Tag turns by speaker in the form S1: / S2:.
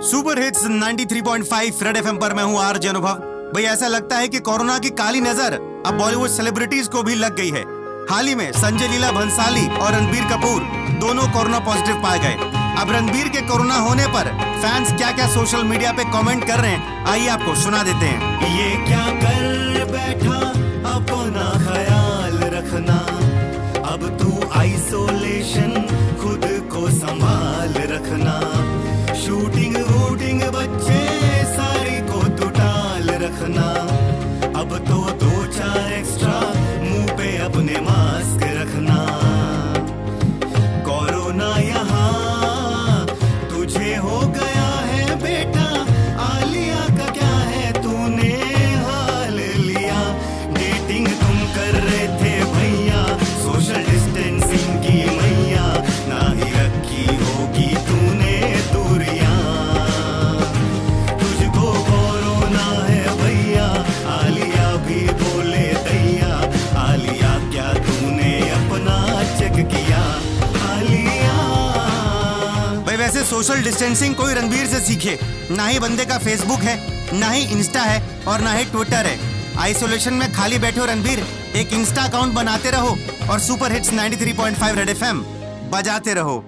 S1: Super hits 93.5 red FM पर मैं हूँ आरजे अनुभव। भाई ऐसा लगता है कि कोरोना की काली नज़र अब बॉलीवुड सेलिब्रिटीज को भी लग गई है। हाल ही में संजय लीला, भंसाली और रणबीर कपूर दोनों कोरोना पॉजिटिव पाए गए। अब रणबीर के कोरोना होने पर फैंस क्या क्या सोशल मीडिया पे कमेंट कर रहे हैं, आइए आपको सुना देते हैं।
S2: ये क्या कर बैठा अपना ख्याल रखना? अब तू आइसोलेशन खुद को संभाल रखना। शूटिंग रखना।
S1: वैसे सोशल डिस्टेंसिंग कोई रणबीर से सीखे। ना ही बंदे का फेसबुक है, ना ही इंस्टा है और ना ही ट्विटर है। आइसोलेशन में खाली बैठे रणबीर, एक इंस्टा अकाउंट बनाते रहो और सुपर हिट्स 93.5 रेड एफएम बजाते रहो।